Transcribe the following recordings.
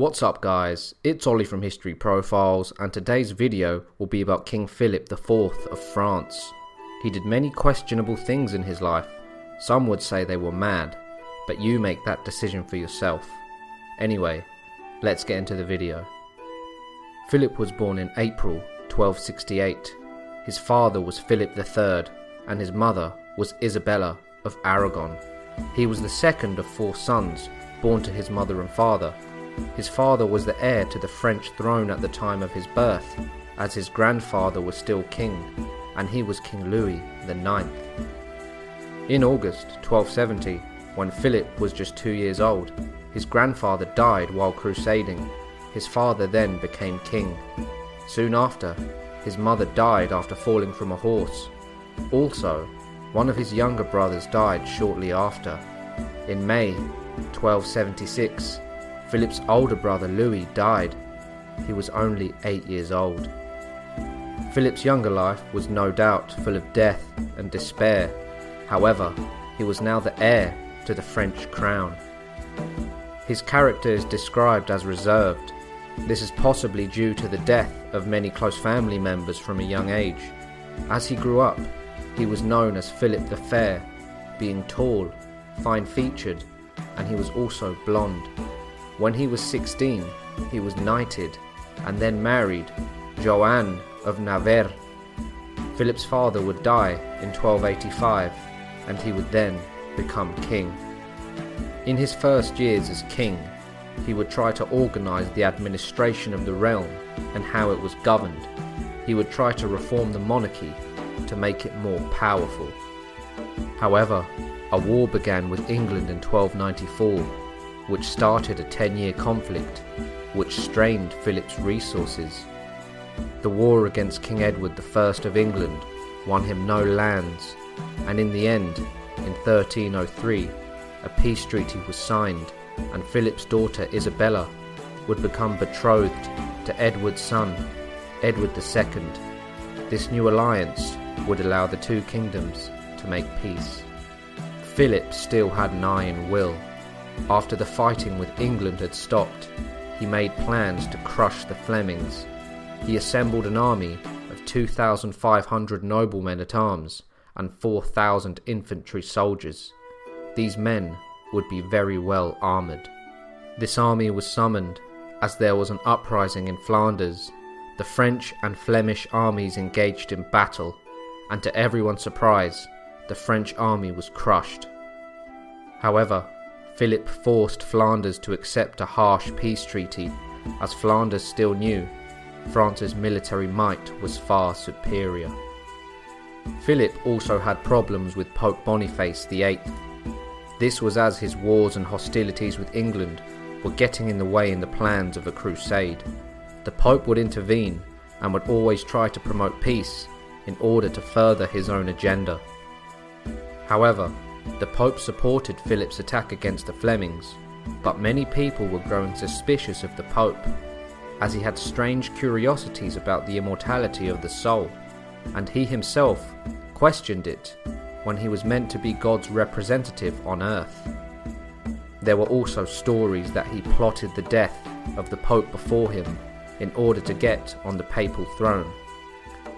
What's up guys, it's Ollie from History Profiles and today's video will be about King Philip IV of France. He did many questionable things in his life, some would say they were mad, but you make that decision for yourself. Anyway, let's get into the video. Philip was born in April 1268. His father was Philip III and his mother was Isabella of Aragon. He was the second of four sons born to his mother and father his father was the heir to the French throne at the time of his birth, as his grandfather was still king, and he was King Louis IX. In August 1270, when Philip was just two years old, his grandfather died while crusading. His father then became king. Soon after, his mother died after falling from a horse. Also, one of his younger brothers died shortly after. In May 1276, Philip's older brother Louis died. He was only eight years old. Philip's younger life was no doubt full of death and despair. However, he was now the heir to the French crown. His character is described as reserved. This is possibly due to the death of many close family members from a young age. As he grew up, he was known as Philip the Fair, being tall, fine featured, and he was also blonde. When he was 16, he was knighted and then married Joanne of Navarre. Philip's father would die in 1285 and he would then become king. In his first years as king, he would try to organize the administration of the realm and how it was governed. He would try to reform the monarchy to make it more powerful. However, a war began with England in 1294 which started a 10 year conflict which strained Philip's resources. The war against King Edward I of England won him no lands, and in the end, in 1303, a peace treaty was signed, and Philip's daughter Isabella would become betrothed to Edward's son, Edward II. This new alliance would allow the two kingdoms to make peace. Philip still had an iron will after the fighting with England had stopped, he made plans to crush the Flemings. He assembled an army of 2,500 noblemen at arms and 4,000 infantry soldiers. These men would be very well armoured. This army was summoned as there was an uprising in Flanders. The French and Flemish armies engaged in battle, and to everyone's surprise, the French army was crushed. However, Philip forced Flanders to accept a harsh peace treaty, as Flanders still knew France's military might was far superior. Philip also had problems with Pope Boniface VIII. This was as his wars and hostilities with England were getting in the way in the plans of a crusade. The Pope would intervene and would always try to promote peace in order to further his own agenda. However, the Pope supported Philip's attack against the Flemings, but many people were growing suspicious of the Pope, as he had strange curiosities about the immortality of the soul, and he himself questioned it when he was meant to be God's representative on earth. There were also stories that he plotted the death of the Pope before him in order to get on the papal throne.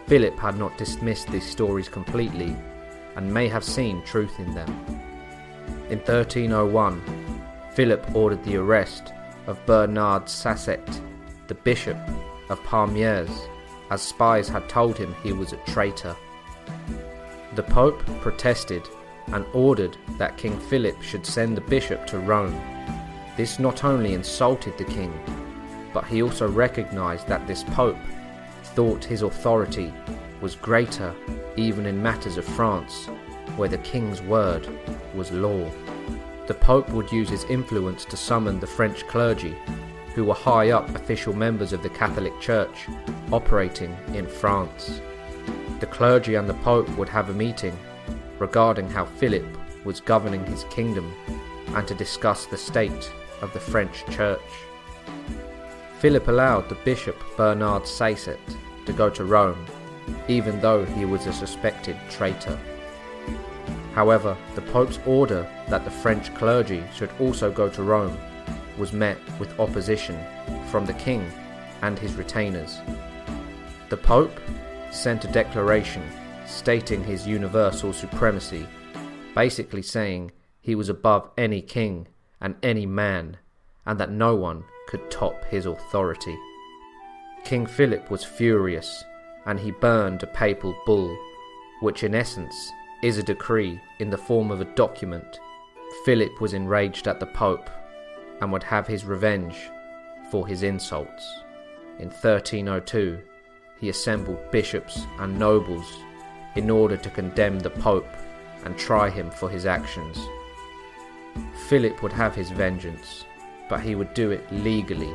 Philip had not dismissed these stories completely and may have seen truth in them. In 1301, Philip ordered the arrest of Bernard Saisset, the bishop of Pamiers, as spies had told him he was a traitor. The Pope protested and ordered that King Philip should send the bishop to Rome. This not only insulted the king, but he also recognized that this Pope thought his authority was greater even in matters of France, where the king's word was law. The Pope would use his influence to summon the French clergy, who were high up official members of the Catholic Church operating in France. The clergy and the Pope would have a meeting regarding how Philip was governing his kingdom and to discuss the state of the French Church. Philip allowed the Bishop Bernard Saisset to go to Rome even though he was a suspected traitor. However, the Pope's order that the French clergy should also go to Rome was met with opposition from the king and his retainers. The Pope sent a declaration stating his universal supremacy, basically saying he was above any king and any man, and that no one could top his authority. King Philip was furious, and he burned a papal bull, which in essence is a decree in the form of a document. Philip was enraged at the Pope and would have his revenge for his insults. In 1302, he assembled bishops and nobles in order to condemn the Pope and try him for his actions. Philip would have his vengeance, but he would do it legally,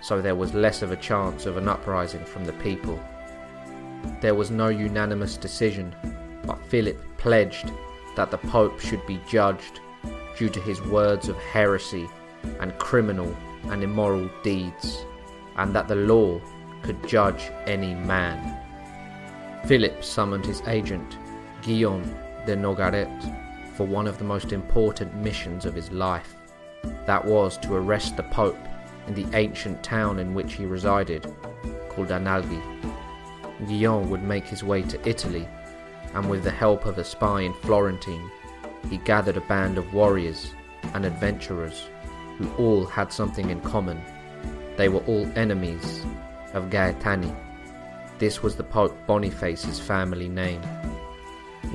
so there was less of a chance of an uprising from the people. There was no unanimous decision, but Philip pledged that the Pope should be judged due to his words of heresy and criminal and immoral deeds, and that the law could judge any man. Philip summoned his agent, Guillaume de Nogaret, for one of the most important missions of his life. That was to arrest the Pope in the ancient town in which he resided, called Anagni. Guillaume would make his way to Italy, and with the help of a spy in Florentine, he gathered a band of warriors and adventurers who all had something in common. They were all enemies of Gaetani. This was the Pope Boniface's family name.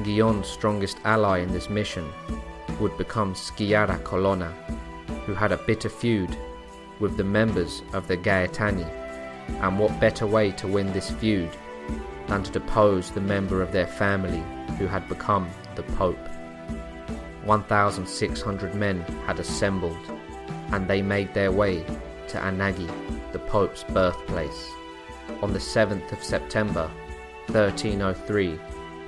Guillaume's strongest ally in this mission would become Sciarra Colonna, who had a bitter feud with the members of the Gaetani, and what better way to win this feud than to depose the member of their family who had become the Pope. 1,600 men had assembled, and they made their way to Anagni, the Pope's birthplace. On the 7th of September, 1303,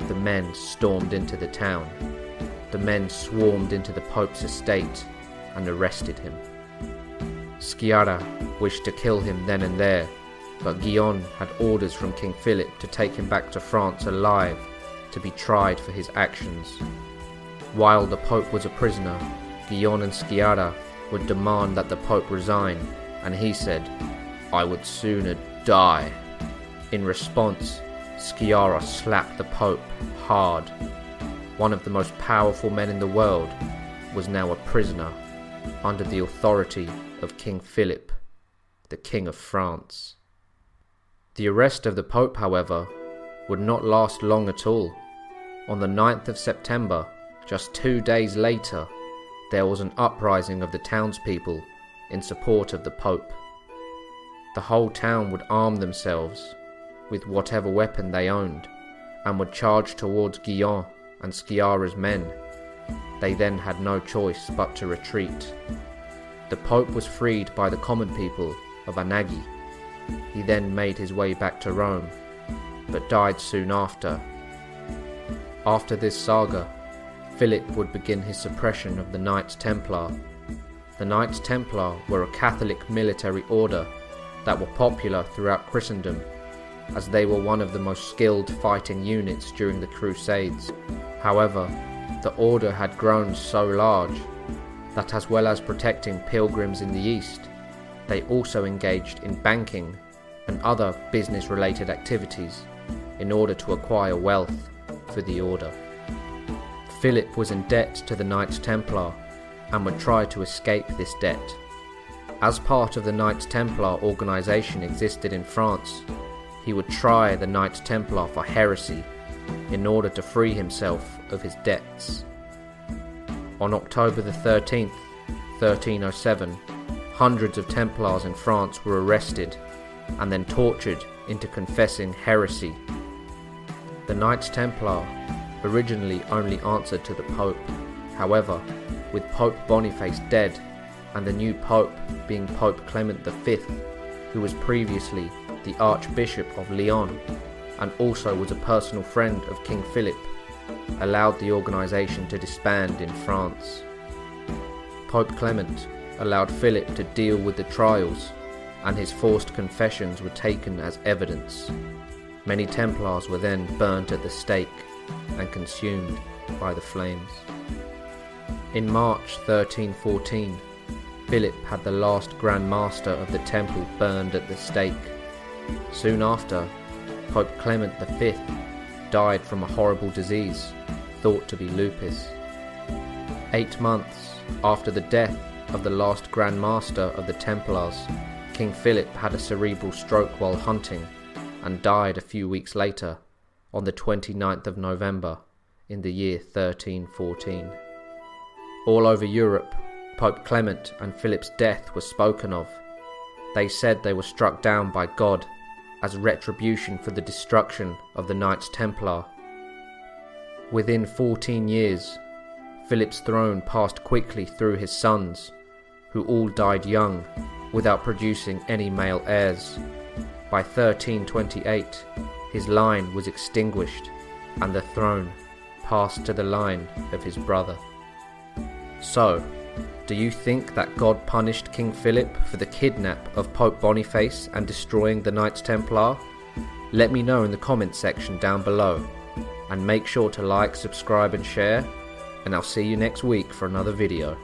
the men stormed into the town. The men swarmed into the Pope's estate and arrested him. Sciarra wished to kill him then and there, but Guillaume had orders from King Philip to take him back to France alive to be tried for his actions. While the Pope was a prisoner, Guillaume and Sciarra would demand that the Pope resign, and he said, I would sooner die. In response, Sciarra slapped the Pope hard. One of the most powerful men in the world was now a prisoner under the authority of King Philip, the King of France. The arrest of the Pope, however, would not last long at all. On the 9th of September, just two days later, there was an uprising of the townspeople in support of the Pope. The whole town would arm themselves with whatever weapon they owned and would charge towards Guillaume and Sciarra's men. They then had no choice but to retreat. The Pope was freed by the common people of Anagni. He then made his way back to Rome, but died soon after. After this saga, Philip would begin his suppression of the Knights Templar. The Knights Templar were a Catholic military order that were popular throughout Christendom, as they were one of the most skilled fighting units during the Crusades. However, the order had grown so large that, as well as protecting pilgrims in the East, they also engaged in banking and other business related activities in order to acquire wealth for the order. Philip was in debt to the Knights Templar and would try to escape this debt. As part of the Knights Templar organisation existed in France, he would try the Knights Templar for heresy in order to free himself of his debts. On October the 13th, 1307, hundreds of Templars in France were arrested and then tortured into confessing heresy. The Knights Templar originally only answered to the Pope. However, with Pope Boniface dead and the new Pope being Pope Clement V, who was previously the Archbishop of Lyon and also was a personal friend of King Philip, allowed the organisation to disband in France. Pope Clement allowed Philip to deal with the trials, and his forced confessions were taken as evidence. Many Templars were then burnt at the stake and consumed by the flames. In March 1314, Philip had the last Grand Master of the temple burned at the stake. Soon after, Pope Clement V died from a horrible disease, thought to be lupus. Eight months after the death of the last Grand Master of the Templars, King Philip had a cerebral stroke while hunting and died a few weeks later, on the 29th of November, in the year 1314. All over Europe, Pope Clement and Philip's death was spoken of. They said they were struck down by God as retribution for the destruction of the Knights Templar. Within 14 years, Philip's throne passed quickly through his sons, who all died young without producing any male heirs. By 1328, his line was extinguished and the throne passed to the line of his brother. So, do you think that God punished King Philip for the kidnap of Pope Boniface and destroying the Knights Templar? Let me know in the comments section down below. And make sure to like, subscribe and share, and I'll see you next week for another video.